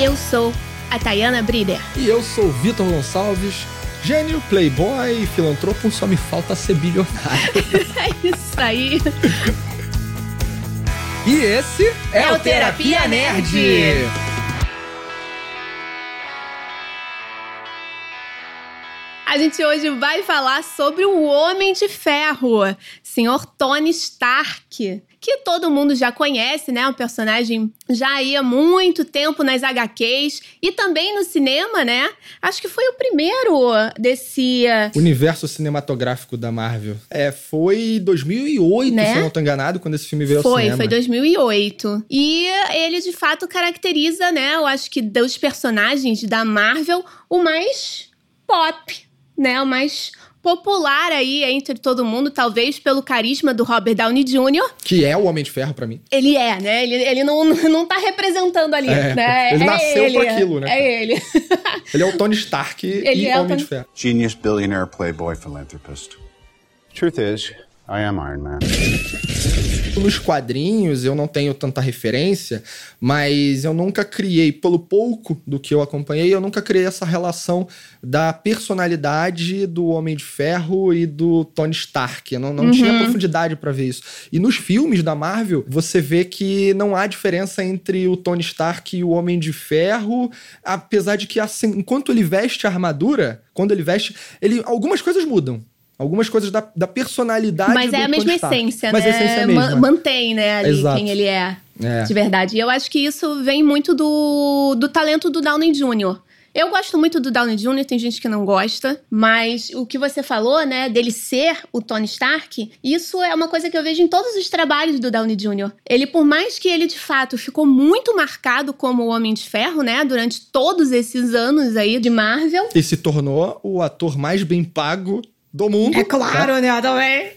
Eu sou a Tayana Brider. E eu sou o Vitor Gonçalves, gênio, playboy, filantropo, só me falta ser bilionário. é isso aí. E esse é, É o Terapia Terapia Nerd. Nerd. A gente hoje vai falar sobre o Homem de Ferro, Senhor Tony Stark, que todo mundo já conhece, né? Um personagem já aí há muito tempo nas HQs e também no cinema, né? Acho que foi o primeiro desse uh, Universo cinematográfico da Marvel. É, foi 2008, Né? se eu não tô enganado, quando esse filme veio ao Foi, cinema. foi 2008. E ele de fato caracteriza, né? Eu acho que dos personagens da Marvel, o mais pop, né? O mais popular aí entre todo mundo, talvez pelo carisma do Robert Downey Jr. Que é o Homem de Ferro pra mim. Ele é, né? Ele, ele não, não tá representando ali, É, né? ele é nasceu ele, pra aquilo, né? É ele. Ele é o Tony Stark Ele e é o Homem Tony- de Ferro. Genius, billionaire, playboy, philanthropist. Truth is, I am Iron Man. Nos quadrinhos eu não tenho tanta referência, mas eu nunca criei, pelo pouco do que eu acompanhei, eu nunca criei essa relação da personalidade do Homem de Ferro e do Tony Stark. Eu não, não tinha profundidade pra ver isso. E nos filmes da Marvel, você vê que não há diferença entre o Tony Stark e o Homem de Ferro, apesar de que assim, enquanto ele veste a armadura, quando ele veste, ele algumas coisas mudam. Algumas coisas da, da personalidade Mas do é a mesma essência, Mas né? a essência é a Ma- mesma. Mantém, né, ali Exato. quem ele é. É. De verdade. E eu acho que isso vem muito do, do talento do Downey Jr. Eu gosto muito do Downey Jr., tem gente que não gosta, mas o que você falou, né, dele ser o Tony Stark, isso é uma coisa que eu vejo em todos os trabalhos do Downey Jr. Ele, por mais que ele de fato ficou muito marcado como o Homem de Ferro, né, durante todos esses anos aí de Marvel. E se tornou o ator mais bem pago do mundo. É claro, né, também.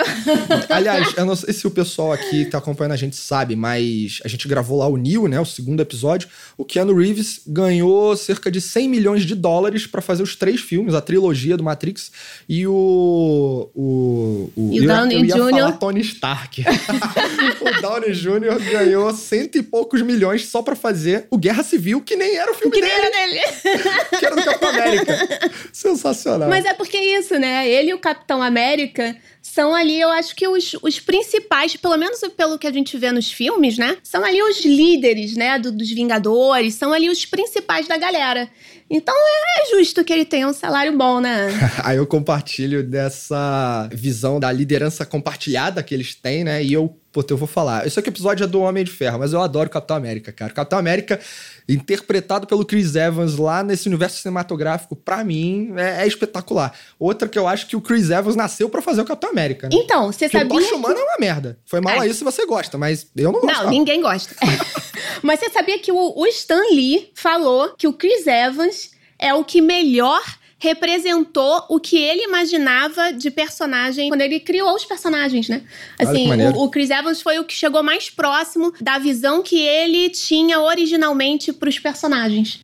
Aliás, eu não sei se o pessoal aqui que tá acompanhando a gente sabe, mas a gente gravou lá o Neil, né? O segundo episódio. O Keanu Reeves ganhou cerca de 100 milhões de dólares pra fazer os três filmes, a trilogia do Matrix. E o. o, E o eu ia- Downey eu Jr. falar Tony Stark. o Downey Jr. ganhou cento e poucos milhões só pra fazer o Guerra Civil, que nem era o filme Que dele, nem era dele. que era do Capitão América. Sensacional. Mas é porque é isso, né? Ele e o Capitão América são ali, eu acho que os, os principais, pelo menos pelo que a gente vê nos filmes, né? São ali os líderes, né? do- dos Vingadores, são ali os principais da galera. Então é justo que ele tenha um salário bom, né? Aí eu compartilho dessa visão da liderança compartilhada que eles têm, né? E eu, puta, eu vou falar. Esse aqui episódio é do Homem de Ferro, mas eu adoro o Capitão América, cara. Capitão América, interpretado pelo Chris Evans lá nesse universo cinematográfico, pra mim, é, é espetacular. Outra que eu acho que o Chris Evans nasceu pra fazer o Capitão América, né? Então, você Porque o sabia. Tocha Humana é uma merda. Foi mal É. aí se você gosta, mas eu não gosto. Não, ninguém gosta. Mas você sabia que o, o Stan Lee falou que o Chris Evans é o que melhor representou o que ele imaginava de personagem quando ele criou os personagens, né? Assim, o, o Chris Evans foi o que chegou mais próximo da visão que ele tinha originalmente pros personagens.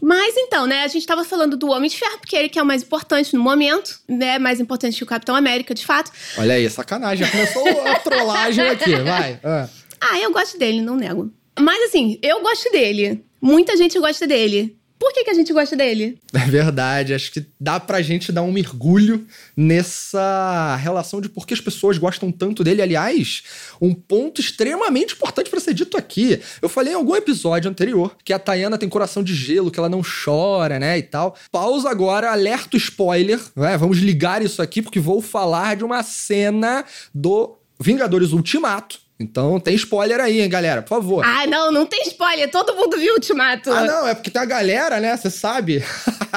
Mas então, né, a gente tava falando do Homem de Ferro, porque ele que é o mais importante no momento, né, mais importante que o Capitão América, de fato. Olha aí, sacanagem. Já começou a trollagem aqui, vai. Ah. Ah, eu gosto dele, não nego. Mas assim, eu gosto dele. Muita gente gosta dele. Por que, que a gente gosta dele? É verdade, acho que dá pra gente dar um mergulho nessa relação de por que as pessoas gostam tanto dele. Aliás, um ponto extremamente importante pra ser dito aqui. Eu falei em algum episódio anterior que a Tayana tem coração de gelo, que ela não chora, né, e tal. Pausa agora, alerta spoiler, né? Vamos ligar isso aqui porque vou falar de uma cena do Vingadores Ultimato. Então tem spoiler aí, hein, galera, por favor. Ah, não, não tem spoiler. Todo mundo viu o Ultimato. Ah, não, é porque tem a galera, né? Você sabe.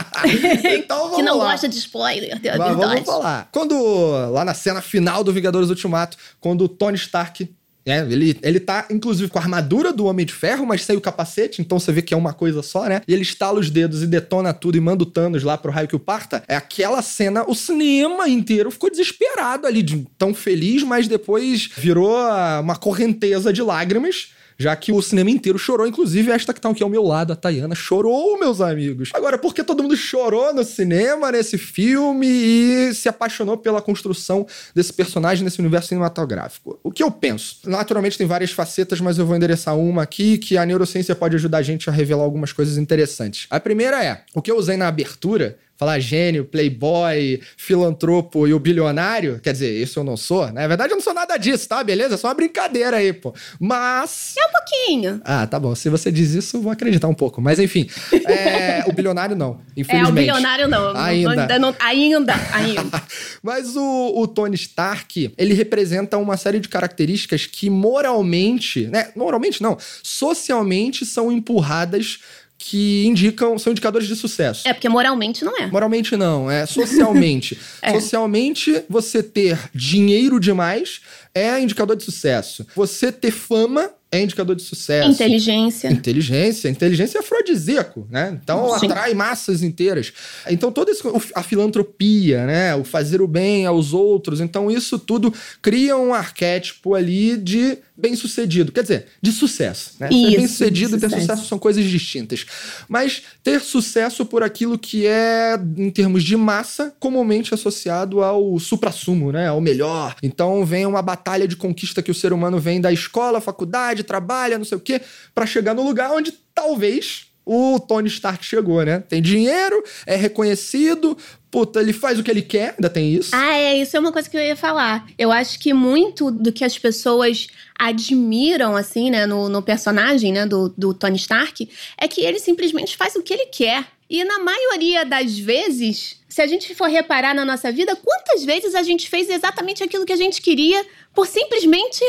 então vamos que não lá. gosta de spoiler, Mas verdade. vamos falar. Quando, lá na cena final do Vingadores Ultimato, quando o Tony Stark. É, ele, ele tá, inclusive, com a armadura do Homem de Ferro, mas sem o capacete, então você vê que é uma coisa só, né? E ele estala os dedos e detona tudo e manda o Thanos lá pro raio que o parta. É aquela cena, o cinema inteiro ficou desesperado ali, de tão feliz, mas depois virou ah, uma correnteza de lágrimas já que o cinema inteiro chorou, inclusive esta que tá aqui ao meu lado, a Tayana, chorou, meus amigos. Agora, por que todo mundo chorou no cinema, nesse filme, e se apaixonou pela construção desse personagem nesse universo cinematográfico? O que eu penso? Naturalmente tem várias facetas, mas eu vou endereçar uma aqui, que a neurociência pode ajudar a gente a revelar algumas coisas interessantes. A primeira é, o que eu usei na abertura falar gênio, playboy, filantropo e o bilionário, quer dizer, isso eu não sou. Na verdade, eu não sou nada disso, tá? Beleza? É só uma brincadeira aí, pô. Mas. É um pouquinho. Ah, tá bom. Se você diz isso, eu vou acreditar um pouco. Mas enfim, é... o bilionário não. Infelizmente. É, o bilionário não. Ainda. Ainda, não, ainda. ainda. Mas o, o Tony Stark, ele representa uma série de características que moralmente, né? Moralmente não, socialmente são empurradas que indicam, são indicadores de sucesso. É, porque moralmente não é. Moralmente não, é socialmente. é. Socialmente, você ter dinheiro demais é indicador de sucesso. Você ter fama é indicador de sucesso. Inteligência. Inteligência. Inteligência é afrodisíaco, né? Então Sim. atrai massas inteiras. Então toda a filantropia, né? O fazer o bem aos outros. Então isso tudo cria um arquétipo ali de bem-sucedido. Quer dizer, de sucesso. Né? Isso, Ser bem-sucedido e ter sucesso são coisas distintas. Mas ter sucesso por aquilo que é, em termos de massa, comumente associado ao supra-sumo, né? Ao melhor. Então vem uma batalha de conquista que o ser humano vem da escola, faculdade, trabalha, não sei o quê, para chegar no lugar onde talvez o Tony Stark chegou, né? Tem dinheiro, é reconhecido, puta, ele faz o que ele quer, ainda tem isso. Ah, é, isso é uma coisa que eu ia falar. Eu acho que muito do que as pessoas admiram, assim, né, no, no personagem, né, do, do Tony Stark, é que ele simplesmente faz o que ele quer. E na maioria das vezes, se a gente for reparar na nossa vida, quantas vezes a gente fez exatamente aquilo que a gente queria por simplesmente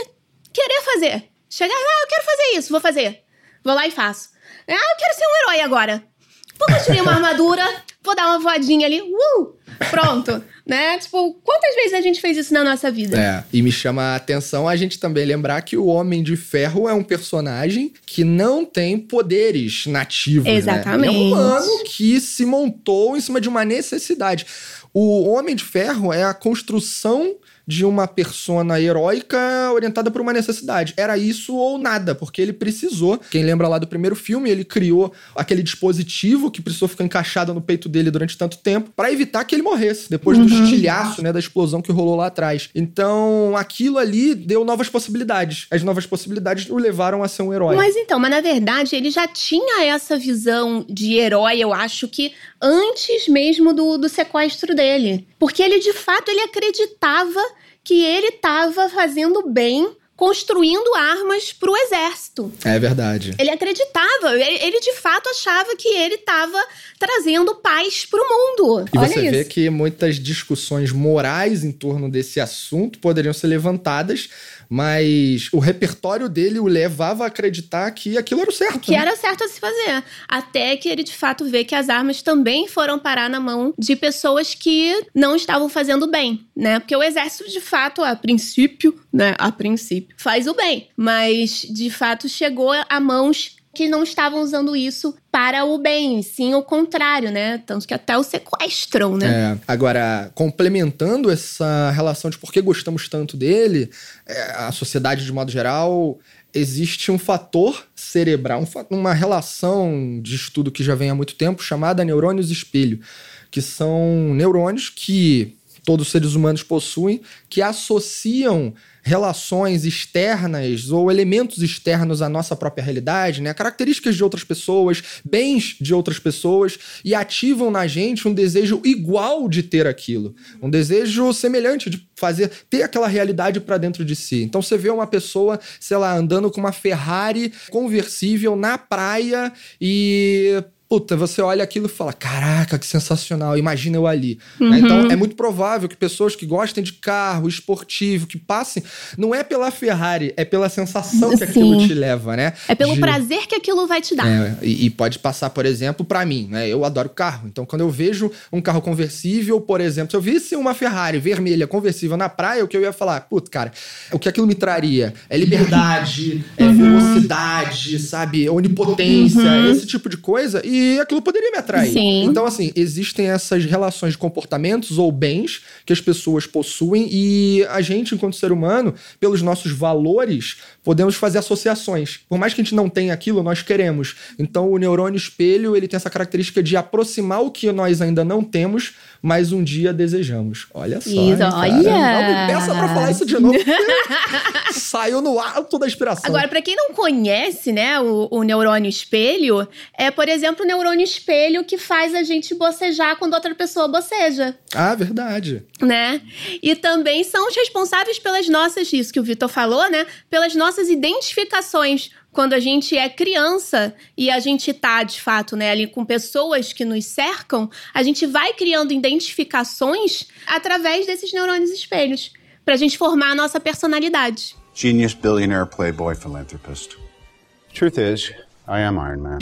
querer fazer? Chegar, ah, eu quero fazer isso, vou fazer. Vou lá e faço. Ah, eu quero ser um herói agora. Vou construir uma armadura, vou dar uma voadinha ali, uh, pronto, né? Tipo, quantas vezes a gente fez isso na nossa vida? É, e me chama a atenção a gente também lembrar que o Homem de Ferro é um personagem que não tem poderes nativos, Exatamente. Né? É um humano que se montou em cima de uma necessidade. O Homem de Ferro é a construção de uma persona heróica orientada por uma necessidade. Era isso ou nada, porque ele precisou. Quem lembra lá do primeiro filme, ele criou aquele dispositivo que precisou ficar encaixado no peito dele durante tanto tempo para evitar que ele morresse, depois uhum. do estilhaço, né, da explosão que rolou lá atrás. Então, aquilo ali deu novas possibilidades. As novas possibilidades o levaram a ser um herói. Mas então, mas na verdade, ele já tinha essa visão de herói, eu acho que antes mesmo do, do sequestro dele. Porque ele, de fato, ele acreditava que ele estava fazendo bem construindo armas para o exército. É verdade. Ele acreditava, ele, ele de fato achava que ele estava trazendo paz para o mundo. E Olha você isso. vê que muitas discussões morais em torno desse assunto poderiam ser levantadas mas o repertório dele o levava a acreditar que aquilo era o certo. Que né? era certo a se fazer. Até que ele de fato vê que as armas também foram parar na mão de pessoas que não estavam fazendo bem, né? Porque o exército de fato, a princípio, né, a princípio, faz o bem, mas de fato chegou a mãos que não estavam usando isso para o bem, sim o contrário, né? Tanto que até o sequestram, né? É. Agora, complementando essa relação de por que gostamos tanto dele, é, a sociedade de modo geral, existe um fator cerebral, um, uma relação de estudo que já vem há muito tempo chamada neurônios espelho, que são neurônios que todos os seres humanos possuem, que associam relações externas ou elementos externos à nossa própria realidade, né? características de outras pessoas, bens de outras pessoas, e ativam na gente um desejo igual de ter aquilo, um desejo semelhante de fazer ter aquela realidade para dentro de si. Então você vê uma pessoa, sei lá, andando com uma Ferrari conversível na praia e puta, você olha aquilo e fala: caraca, que sensacional, imagina eu ali. Né? Uhum. Então é muito provável que pessoas que gostem de carro esportivo, que passem, não é pela Ferrari, é pela sensação que Sim. aquilo te leva, né? É pelo de... prazer que aquilo vai te dar. É, e, e, pode passar, por exemplo, para mim, né? Eu adoro carro. Então quando eu vejo um carro conversível, por exemplo, se eu visse uma Ferrari vermelha conversível na praia, o que eu ia falar, puta, cara, o que aquilo me traria é liberdade, é uhum. velocidade, sabe? Onipotência, uhum. esse tipo de coisa. E e aquilo poderia me atrair. Sim. Então, assim, existem essas relações de comportamentos ou bens que as pessoas possuem e a gente, enquanto ser humano, pelos nossos valores, podemos fazer associações. Por mais que a gente não tenha aquilo, nós queremos. Então, o neurônio espelho, ele tem essa característica de aproximar o que nós ainda não temos, mas um dia desejamos. Olha só. Isso, olha. Não me peça pra falar isso de novo. Saiu no alto da inspiração. Agora, para quem não conhece, né, o, o, neurônio espelho, é, por exemplo, neurônio espelho que faz a gente bocejar quando outra pessoa boceja. Ah, verdade. Né? E também são os responsáveis pelas nossas, isso que o Vitor falou, né, pelas nossas identificações quando a gente é criança e a gente tá, de fato, né, ali com pessoas que nos cercam, a gente vai criando identificações através desses neurônios espelhos, pra gente formar a nossa personalidade. Genius, billionaire, playboy, philanthropist. Truth is, I am Iron Man.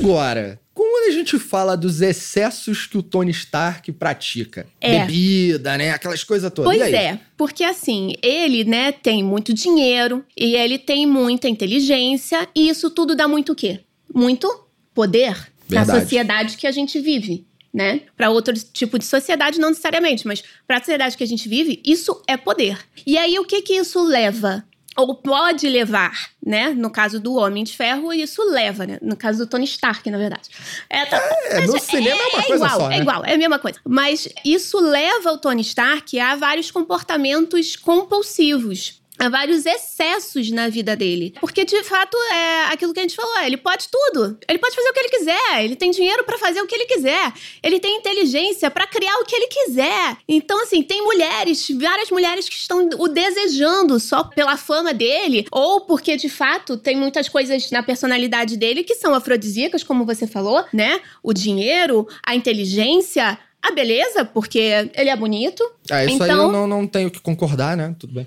Agora, quando a gente fala dos excessos que o Tony Stark pratica, É. bebida, né, aquelas coisas todas. Pois é, porque assim, ele, né, tem muito dinheiro e ele tem muita inteligência e isso tudo dá muito o quê? Muito poder na sociedade que a gente vive, né? Para outro tipo de sociedade não necessariamente, mas para a sociedade que a gente vive, isso é poder. E aí o que que isso leva? Ou pode levar, né? No caso do Homem de Ferro, isso leva, né? No caso do Tony Stark, na verdade. É, tá- É, no cinema é uma coisa igual, só, né? É igual, é a mesma coisa. Mas isso leva o Tony Stark a vários comportamentos compulsivos. A vários excessos na vida dele. Porque, de fato, é aquilo que a gente falou: ele pode tudo. Ele pode fazer o que ele quiser. Ele tem dinheiro pra fazer o que ele quiser. Ele tem inteligência pra criar o que ele quiser. Então, assim, tem mulheres, várias mulheres que estão o desejando só pela fama dele, ou porque, de fato, tem muitas coisas na personalidade dele que são afrodisíacas, como você falou, né? O dinheiro, a inteligência. A beleza, porque ele é bonito. Ah, isso aí então, eu não, não tenho que concordar, né? Tudo bem.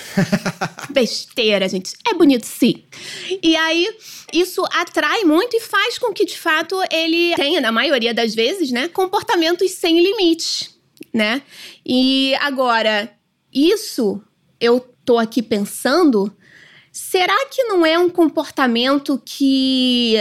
besteira, gente. É bonito sim. E aí, isso atrai muito e faz com que, de fato, ele tenha, na maioria das vezes, né, comportamentos sem limites, né? E agora, isso eu tô aqui pensando. Será que não é um comportamento que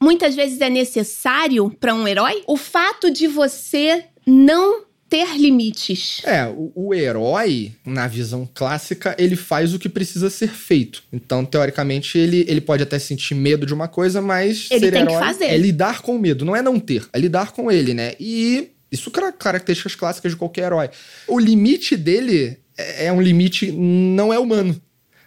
muitas vezes é necessário para um herói? O fato de você não ter limites. É, o, o herói, na visão clássica, ele faz o que precisa ser feito. Então, teoricamente, ele, ele pode até sentir medo de uma coisa, mas Ele ser tem que herói fazer. é lidar com o medo. Não é não ter, é lidar com ele, né? E isso cara- características clássicas de qualquer herói. O limite dele é, é um limite, não é humano.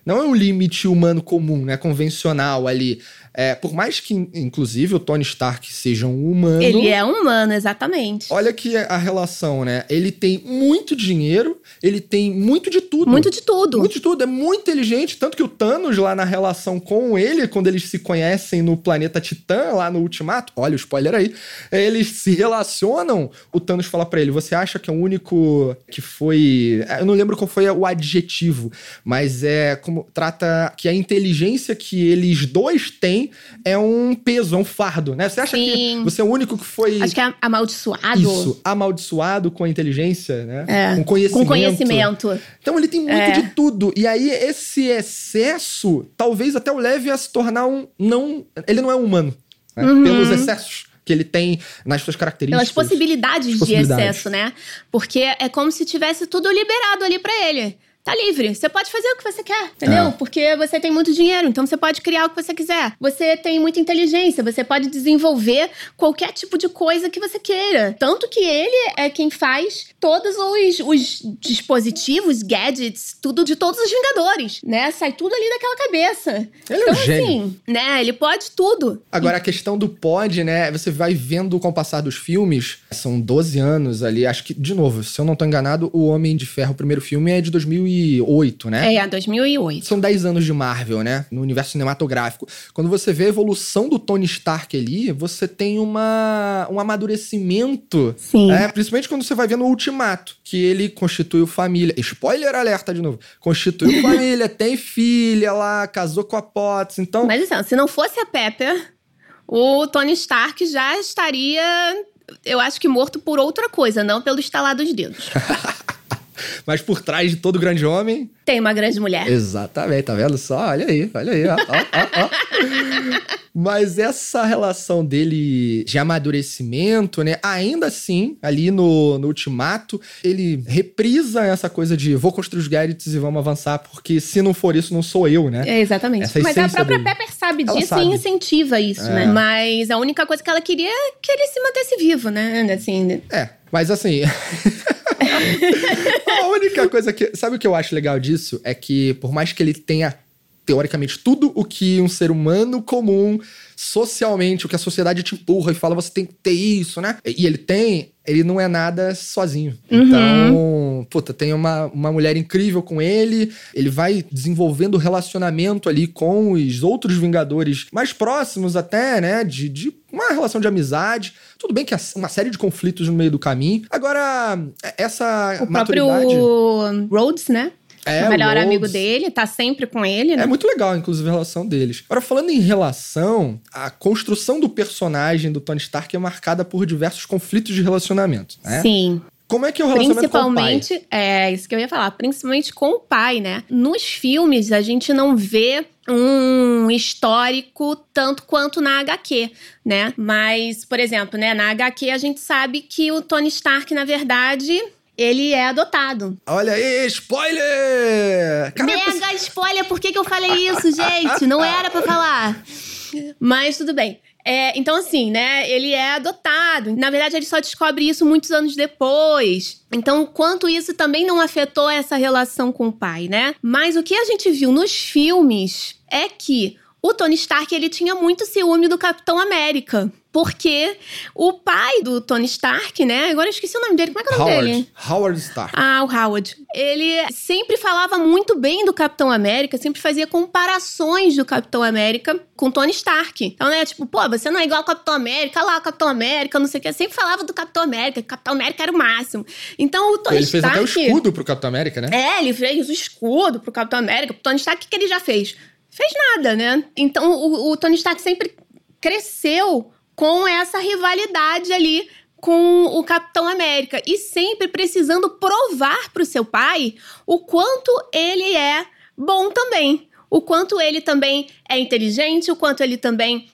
Não é um limite humano comum, né? Convencional ali. É, por mais que, inclusive, o Tony Stark seja um humano. Ele é humano, exatamente. Olha que a relação, né? Ele tem muito dinheiro, ele tem muito de tudo. Muito de tudo. Muito de tudo, é muito inteligente. Tanto que o Thanos, lá na relação com ele, quando eles se conhecem no planeta Titã, lá no Ultimato, olha o spoiler aí, eles se relacionam. O Thanos fala pra ele: Você acha que é o único que foi. Eu não lembro qual foi o adjetivo, mas é como trata que a inteligência que eles dois têm é um peso, é um fardo, né? Você acha que Sim. você é o único que foi. Acho que é amaldiçoado. Isso, amaldiçoado com a inteligência, né? É, Com conhecimento. Com conhecimento. Então ele tem muito É. de tudo. E aí esse excesso talvez até o leve a se tornar um não, ele não é humano, né? Uhum. pelos excessos que ele tem nas suas características. Pelas possibilidades, possibilidades. de excesso, né? Porque é como se tivesse tudo liberado ali pra ele. Tá livre. Você pode fazer o que você quer, entendeu? É. Porque você tem muito dinheiro, então você pode criar o que você quiser. Você tem muita inteligência, você pode desenvolver qualquer tipo de coisa que você queira. Tanto que ele é quem faz todos os, os dispositivos, gadgets, tudo de todos os Vingadores, né? Sai tudo ali daquela cabeça. Ele é um então, gênio. assim, né? Ele pode tudo. Agora, a questão do pod, né? Você vai vendo com o passar dos filmes, são 12 anos ali. Acho que, de novo, se eu não tô enganado, o Homem de Ferro, o primeiro filme, é de 2008, né? É, 2008. São 10 anos de Marvel, né? No universo cinematográfico. Quando você vê a evolução do Tony Stark ali, você tem uma, um amadurecimento. Sim. É, principalmente quando você vai ver no Ultimato, que ele constituiu família. Spoiler alerta de novo. Constituiu família, tem filha lá, casou com a Potts. Então, Mas assim, se não fosse a Pepper, o Tony Stark já estaria, eu acho que morto por outra coisa, não pelo estalar dos dedos. Mas por trás de todo grande homem. Tem uma grande mulher. Exatamente, tá vendo só? Olha aí, olha aí, ó, ó, ó. Mas essa relação dele de amadurecimento, né? Ainda assim, ali no, no Ultimato, ele reprisa essa coisa de vou construir os gadgets e vamos avançar, porque se não for isso, não sou eu, né? É, exatamente. Essa Mas a própria dele. Pepper sabe Ela disso sabe. e incentiva isso, É. né? Mas a única coisa que ela queria é que ele se mantesse vivo, né? Assim, É, mas assim. a única coisa que. Sabe o que eu acho legal disso? É que, por mais que ele tenha, teoricamente, tudo o que um ser humano comum, socialmente, o que a sociedade te empurra e fala, você tem que ter isso, né? E ele tem, ele não é nada sozinho. Então, puta, tem uma, uma mulher incrível com ele, ele vai desenvolvendo relacionamento ali com os outros Vingadores mais próximos até, né? De, de uma relação de amizade. Tudo bem que há uma série de conflitos no meio do caminho. Agora, essa o próprio maturidade... Rhodes, né? É, o o melhor amigo dele, tá sempre com ele, né? É muito legal, inclusive, a relação deles. Agora, falando em relação, a construção do personagem do Tony Stark é marcada por diversos conflitos de relacionamento, né? Sim. Como é que é o relacionamento com o pai? Principalmente, é isso que eu ia falar, principalmente com o pai, né? Nos filmes, a gente não vê um histórico tanto quanto na HQ, né? Mas, por exemplo, né, na HQ a gente sabe que o Tony Stark, na verdade, ele é adotado. Olha aí, spoiler! Caraca, Mega spoiler, por que, que eu falei isso, gente? Não era pra falar. Mas tudo bem. É, então, assim, né? Ele é adotado. Na verdade, ele só descobre isso muitos anos depois. Então, quanto isso também não afetou essa relação com o pai, né? Mas o que a gente viu nos filmes é que o Tony Stark ele tinha muito ciúme do Capitão América. Porque o pai do Tony Stark, né? Agora eu esqueci o nome dele. Como é que é o nome dele? Howard. Howard Stark. Ah, o Howard. Ele sempre falava muito bem do Capitão América, sempre fazia comparações do Capitão América com Tony Stark. Então, né, tipo, pô, você não é igual ao Capitão América, olha lá o Capitão América, não sei o que. Sempre falava do Capitão América, que o Capitão América era o máximo. Então, o Tony ele fez Stark. até o escudo pro Capitão América, né? É, ele fez o escudo pro Capitão América. Pro Tony Stark, o que que ele já fez? Fez nada, né? Então, o, o Tony Stark sempre cresceu com essa rivalidade ali com o Capitão América. E sempre precisando provar pro seu pai o quanto ele é bom também, o quanto ele também é inteligente, o quanto ele também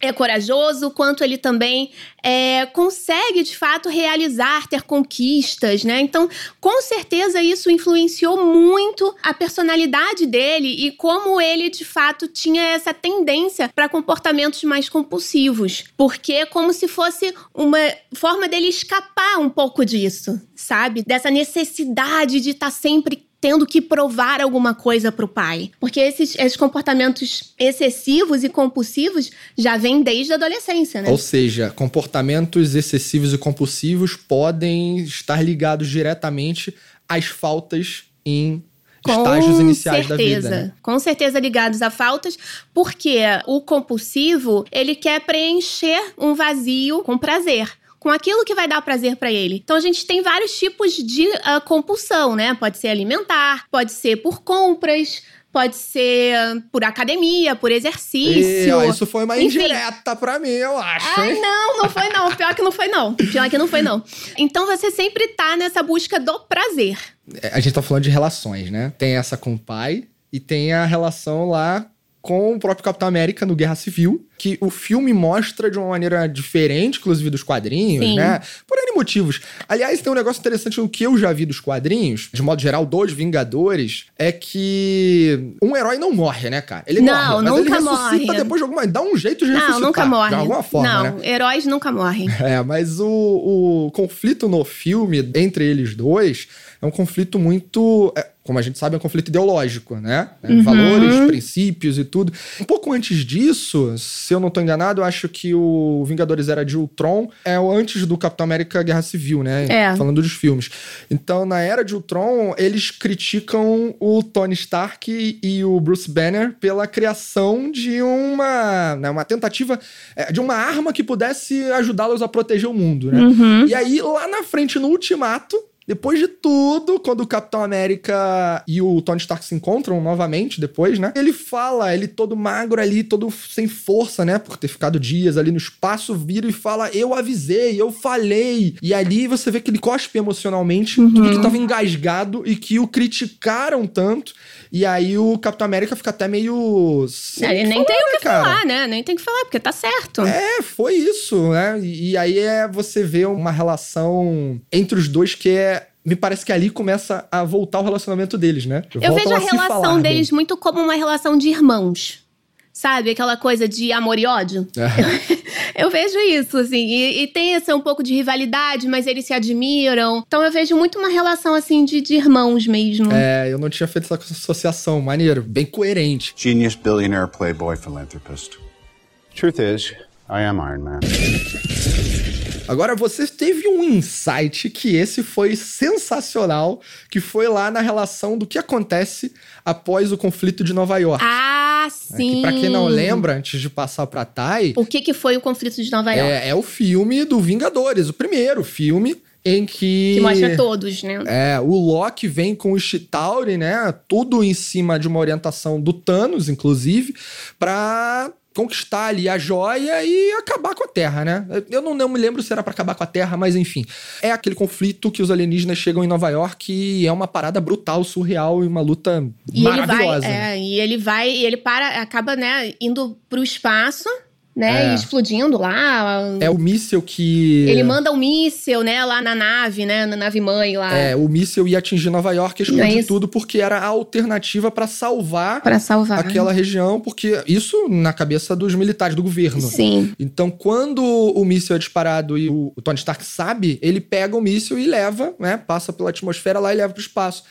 é corajoso, quanto ele também é, consegue de fato realizar, ter conquistas, né? Então, com certeza isso influenciou muito a personalidade dele e como ele de fato tinha essa tendência para comportamentos mais compulsivos, porque é como se fosse uma forma dele escapar um pouco disso, sabe? Dessa necessidade de estar sempre tendo que provar alguma coisa pro pai. Porque esses, esses comportamentos excessivos e compulsivos já vêm desde a adolescência, né? Ou seja, comportamentos excessivos e compulsivos podem estar ligados diretamente às faltas em estágios iniciais da vida. né? Com certeza ligados a faltas, porque o compulsivo, ele quer preencher um vazio com prazer. Com aquilo que vai dar prazer pra ele. Então a gente tem vários tipos de ah, compulsão, né? Pode ser alimentar, pode ser por compras, pode ser ah, por academia, por exercício. E, ó, isso foi uma Enfim. indireta pra mim, eu acho, Ai, hein? não, não foi não. Pior que não foi não. Pior que não foi não. Então você sempre tá nessa busca do prazer. É, A gente tá falando de relações, né? Tem essa com o pai e tem a relação lá com o próprio Capitão América no Guerra Civil, que o filme mostra de uma maneira diferente, inclusive dos quadrinhos, Sim. né? Por N motivos. Aliás, tem um negócio interessante no que eu já vi dos quadrinhos, de modo geral, dos Vingadores, é que um herói não morre, né, cara? Ele Não, morre, mas ele nunca ressuscita morre. depois de alguma... Dá um jeito de ressuscitar. Não, nunca morre. De alguma forma, não, né? heróis nunca morrem. É, mas o, o conflito no filme entre eles dois é um conflito muito. é, como a gente sabe, é um conflito ideológico, né? Uhum. Valores, princípios e tudo. Um pouco antes disso, se eu não tô enganado, eu acho que o Vingadores Era de Ultron é o antes do Capitão América Guerra Civil, né? É. Falando dos filmes. Então, na Era de Ultron, eles criticam o Tony Stark e o Bruce Banner pela criação de uma, né, uma tentativa é, de uma arma que pudesse ajudá-los a proteger o mundo, né? Uhum. E aí, lá na frente, no Ultimato, Depois de tudo, quando o Capitão América e o Tony Stark se encontram novamente depois, né? Ele fala, ele todo magro ali, todo sem força, né? Por ter ficado dias ali no espaço, vira e fala: Eu avisei, eu falei. E ali você vê que ele cospe emocionalmente uhum. tudo que tava engasgado e que o criticaram tanto. E aí o Capitão América fica até meio. Ele nem falar, tem o que né, falar, né? Nem tem o que falar, porque tá certo. É, foi isso, né? E, e aí é você vê uma relação entre os dois que é me parece que ali começa a voltar o relacionamento deles, né? Eu vejo a, a relação deles bem. muito como uma relação de irmãos. Sabe? Aquela coisa de amor e ódio. É. eu vejo isso, assim. E, e, tem esse um pouco de rivalidade, mas eles se admiram. Então eu vejo muito uma relação, assim, de, de irmãos mesmo. É, eu não tinha feito essa associação. Maneiro, bem coerente. Genius, billionaire, playboy, philanthropist. Truth is, I am Iron Man. Agora, você teve um insight que esse foi sensacional, que foi lá na relação do que acontece após o conflito de Nova York. Ah, sim. É, que pra quem não lembra, antes de passar pra Thay... O que, que foi o conflito de Nova York? É, é o filme do Vingadores, o primeiro filme em que... Que mostra todos, né? É, o Loki vem com o Chitauri, né? Tudo em cima de uma orientação do Thanos, inclusive, pra conquistar ali a joia e acabar com a Terra, né? Eu não, não me lembro se era para acabar com a Terra, mas enfim. É aquele conflito que os alienígenas chegam em Nova York e é uma parada brutal, surreal e uma luta e maravilhosa. Ele vai, é, e ele vai, e ele para, acaba, né, indo pro espaço né? É. explodindo lá. É o míssil que. Ele manda um míssil, né, lá na nave, né? Na nave mãe lá. É, o míssil ia atingir Nova York e explodir é tudo, porque era a alternativa para salvar, pra salvar aquela região, porque isso na cabeça dos militares do governo. Sim. Então, quando o míssil é disparado e o, o Tony Stark sabe, ele pega o míssil e leva, né? Passa pela atmosfera lá e leva pro espaço.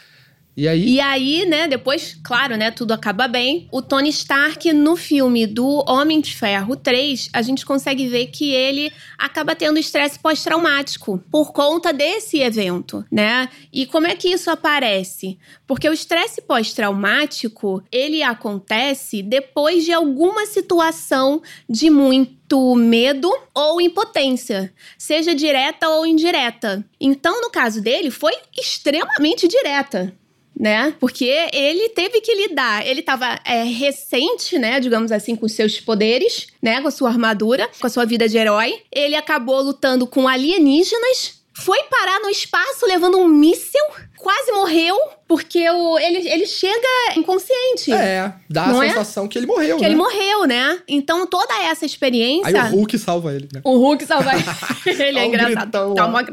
E aí? E aí, né, depois, claro, né, tudo acaba bem. O Tony Stark, no filme do Homem de Ferro 3, a gente consegue ver que ele acaba tendo estresse pós-traumático por conta desse evento, né? E como é que isso aparece? Porque o estresse pós-traumático, ele acontece depois de alguma situação de muito medo ou impotência, seja direta ou indireta. Então, no caso dele, foi extremamente direta né? Porque ele teve que lidar. Ele estava é, recente, né? Digamos assim, com seus poderes, né? Com a sua armadura, com a sua vida de herói. Ele acabou lutando com alienígenas. Foi parar no espaço levando um míssil quase morreu porque o, ele, ele chega inconsciente. É, dá a é? sensação é? que ele morreu, que né? ele morreu, né? Então toda essa experiência. Aí o Hulk salva ele, né? O Hulk salva ele. ele é engraçado. Dá uma...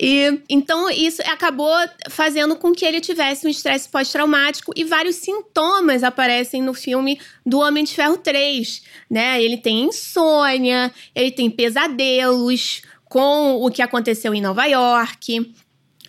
E então isso acabou fazendo com que ele tivesse um estresse pós-traumático e vários sintomas aparecem no filme do Homem de Ferro 3, né? Ele tem insônia, ele tem pesadelos com o que aconteceu em Nova York.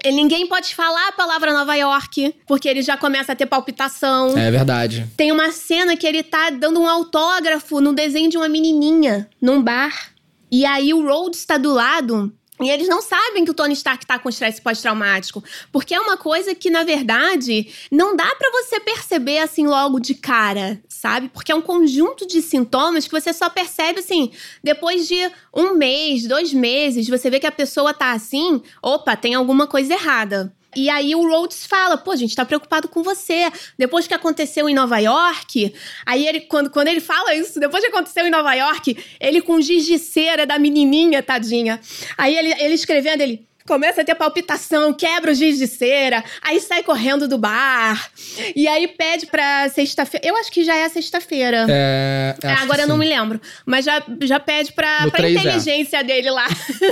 E ninguém pode falar a palavra Nova York, porque ele já começa a ter palpitação. É verdade. Tem uma cena que ele tá dando um autógrafo no desenho de uma menininha num bar. E aí o Rhodes está do lado e eles não sabem que o Tony Stark tá com estresse pós-traumático, porque é uma coisa que na verdade não dá para você perceber assim logo de cara, sabe? Porque é um conjunto de sintomas que você só percebe assim depois de um mês, dois meses, você vê que a pessoa tá assim, opa, tem alguma coisa errada. E aí o Rhodes fala, pô, a gente tá preocupado com você. Depois que aconteceu em Nova York, aí ele, quando, quando ele fala isso, depois que aconteceu em Nova York, ele com giz de cera da menininha, tadinha. Aí ele, ele escrevendo, ele, começa a ter palpitação, quebra o giz de cera, aí sai correndo do bar. E aí pede pra sexta-feira. Eu acho que já é sexta-feira. É. é agora eu não me lembro. Mas já, já pede pra, pra 3, é. inteligência é. dele lá,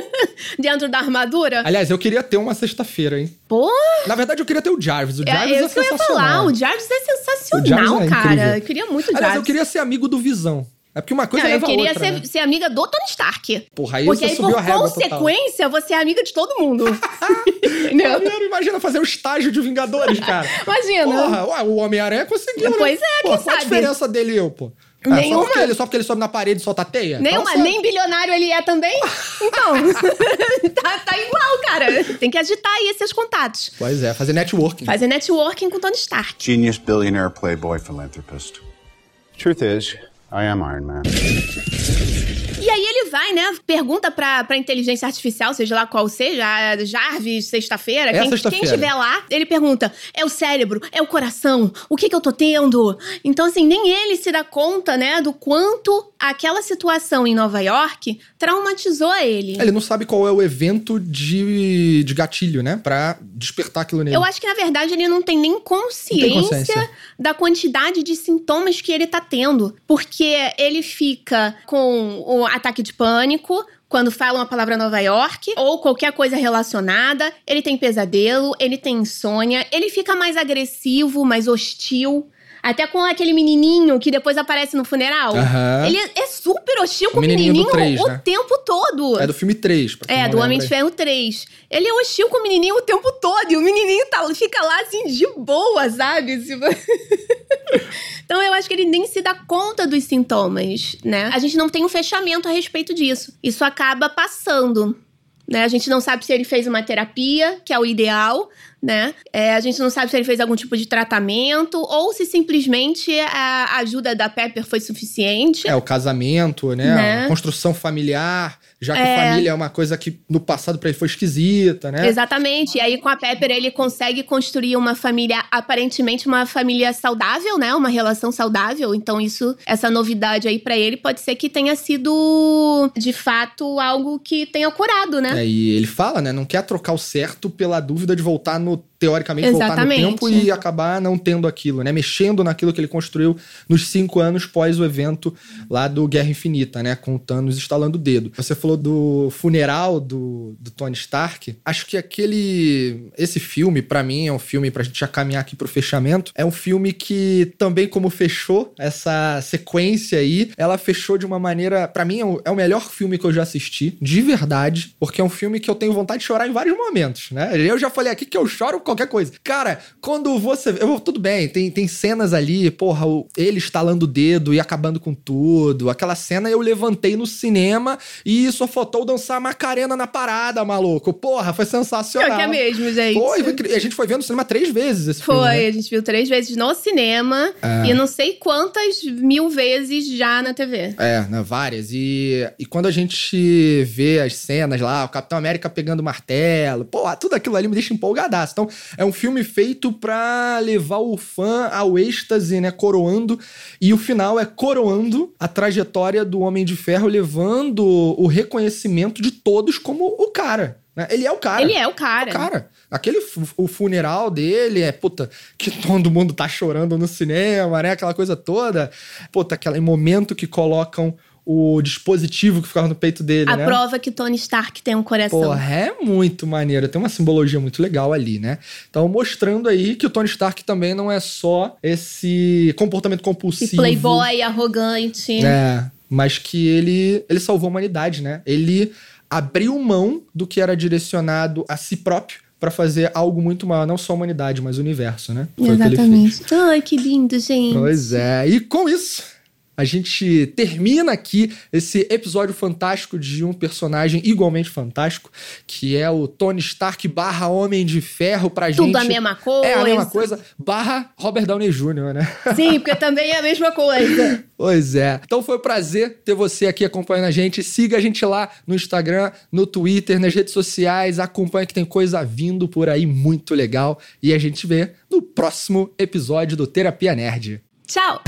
dentro da armadura. Aliás, eu queria ter uma sexta-feira, hein? Pô! Na verdade, eu queria ter o Jarvis. O é, Jarvis é, é sensacional. Eu ia falar, o Jarvis é sensacional, Jarvis é cara. Eu queria muito o Jarvis. Aliás, eu queria ser amigo do Visão. É porque uma coisa não, leva Eu queria outra, ser, né? ser, amiga do Tony Stark. Porra, aí Porque você aí, subiu por a régua consequência, total. você é amiga de todo mundo. Entendeu? imagina fazer um estágio de Vingadores, cara. imagina. Porra, ué, o Homem-Aranha conseguiu, Pois né? é, quem Pô, sabe? Qual a diferença dele e eu, pô? É, Nenhuma. Só porque, ele, só porque ele sobe na parede e solta teia? Nenhuma. Então, Nem bilionário ele é também? Então, tá, tá igual, cara. Tem que agitar aí esses contatos. Pois é, fazer networking. Fazer networking com Tony Stark. Genius, billionaire, playboy, philanthropist. Truth is, I am Iron Man. E aí ele vai, né? Pergunta pra, pra inteligência artificial, seja lá qual seja, a Jarvis, sexta-feira, É quem, sexta-feira. quem estiver lá, ele pergunta: é o cérebro, é o coração, o que que eu tô tendo? Então, assim, nem ele se dá conta, né, do quanto aquela situação em Nova York traumatizou ele. Ele não sabe qual é o evento de, de gatilho, né? Pra despertar aquilo nele. Eu acho que, na verdade, ele não tem nem consciência, consciência. da quantidade de sintomas que ele tá tendo. Porque ele fica com o ataque de pânico. Quando falam a palavra Nova York, ou qualquer coisa relacionada, ele tem pesadelo, ele tem insônia, ele fica mais agressivo, mais hostil. Até com aquele menininho que depois aparece no funeral. Aham. Ele é super hostil com o menininho menininho três, o né? tempo todo. É do filme 3. pra quem É, do Homem de. Ferro 3. Ele é hostil com o menininho o tempo todo. E o menininho tá, fica lá assim, de boa, sabe? Então eu acho que ele nem se dá conta dos sintomas, né? A gente não tem um fechamento a respeito disso. Isso acaba passando. Né? A gente não sabe se ele fez uma terapia, que é o ideal, né? É, a gente não sabe se ele fez algum tipo de tratamento ou se simplesmente a ajuda da Pepper foi suficiente. É, o casamento, né? Né? A construção familiar, já que É. família é uma coisa que no passado pra ele foi esquisita, né? Exatamente. E aí, com a Pepper, ele consegue construir uma família, aparentemente, uma família saudável, né? Uma relação saudável. Então, isso, essa novidade aí pra ele pode ser que tenha sido, de fato, algo que tenha curado, né? É, e ele fala, né? Não quer trocar o certo pela dúvida de voltar no. Teoricamente, Exatamente. voltar no tempo e acabar não tendo aquilo, né? Mexendo naquilo que ele construiu nos cinco anos pós o evento lá do Guerra Infinita, né? Com o Thanos estalando o dedo. Você falou do funeral do, do Tony Stark. Acho que aquele. Esse filme, pra mim, é um filme pra gente já caminhar aqui pro fechamento. É um filme que também, como fechou essa sequência aí, ela fechou de uma maneira. Pra mim, é o, é o melhor filme que eu já assisti, de verdade, porque é um filme que eu tenho vontade de chorar em vários momentos, né? Eu já falei aqui que eu choro qualquer coisa. Cara, quando você. Eu, tudo bem, tem, tem cenas ali, porra, o- ele estalando o dedo e acabando com tudo. Aquela cena eu levantei no cinema e só faltou dançar Macarena na parada, maluco. Porra, foi sensacional. Pior que é mesmo, gente. Foi, foi a gente foi vendo no cinema três vezes esse filme. Foi, né? a gente viu três vezes no cinema É. e não sei quantas mil vezes já na TV. É, né, várias. E, e quando a gente vê as cenas lá, o Capitão América pegando o martelo, pô, tudo aquilo ali me deixa empolgadaço. Então, é um filme feito pra levar o fã ao êxtase, né, coroando. E o final é coroando a trajetória do Homem de Ferro, levando o reconhecimento de todos como o cara. né? Ele é o cara. Ele é o cara. O cara. Aquele o funeral dele é, puta, que todo mundo tá chorando no cinema, né? Aquela coisa toda. Puta, aquele momento que colocam o dispositivo que ficava no peito dele, A né? prova que Tony Stark tem um coração. Porra, é muito maneiro. Tem uma simbologia muito legal ali, né? Então, mostrando aí que o Tony Stark também não é só esse comportamento compulsivo. Playboy arrogante. É, mas que ele, ele salvou a humanidade, né? Ele abriu mão do que era direcionado a si próprio pra fazer algo muito maior, não só a humanidade, mas o universo, né? Foi o que. Exatamente. Ai, que lindo, gente. Pois é. E com isso, a gente termina aqui esse episódio fantástico de um personagem igualmente fantástico, que é o Tony Stark barra Homem de Ferro pra gente. Tudo a mesma coisa. É a mesma coisa, barra Robert Downey Jr., né? Sim, porque também é a mesma coisa. Pois é. Então foi um prazer ter você aqui acompanhando a gente. Siga a gente lá no Instagram, no Twitter, nas redes sociais. Acompanha que tem coisa vindo por aí muito legal. E a gente vê no próximo episódio do Terapia Nerd. Tchau.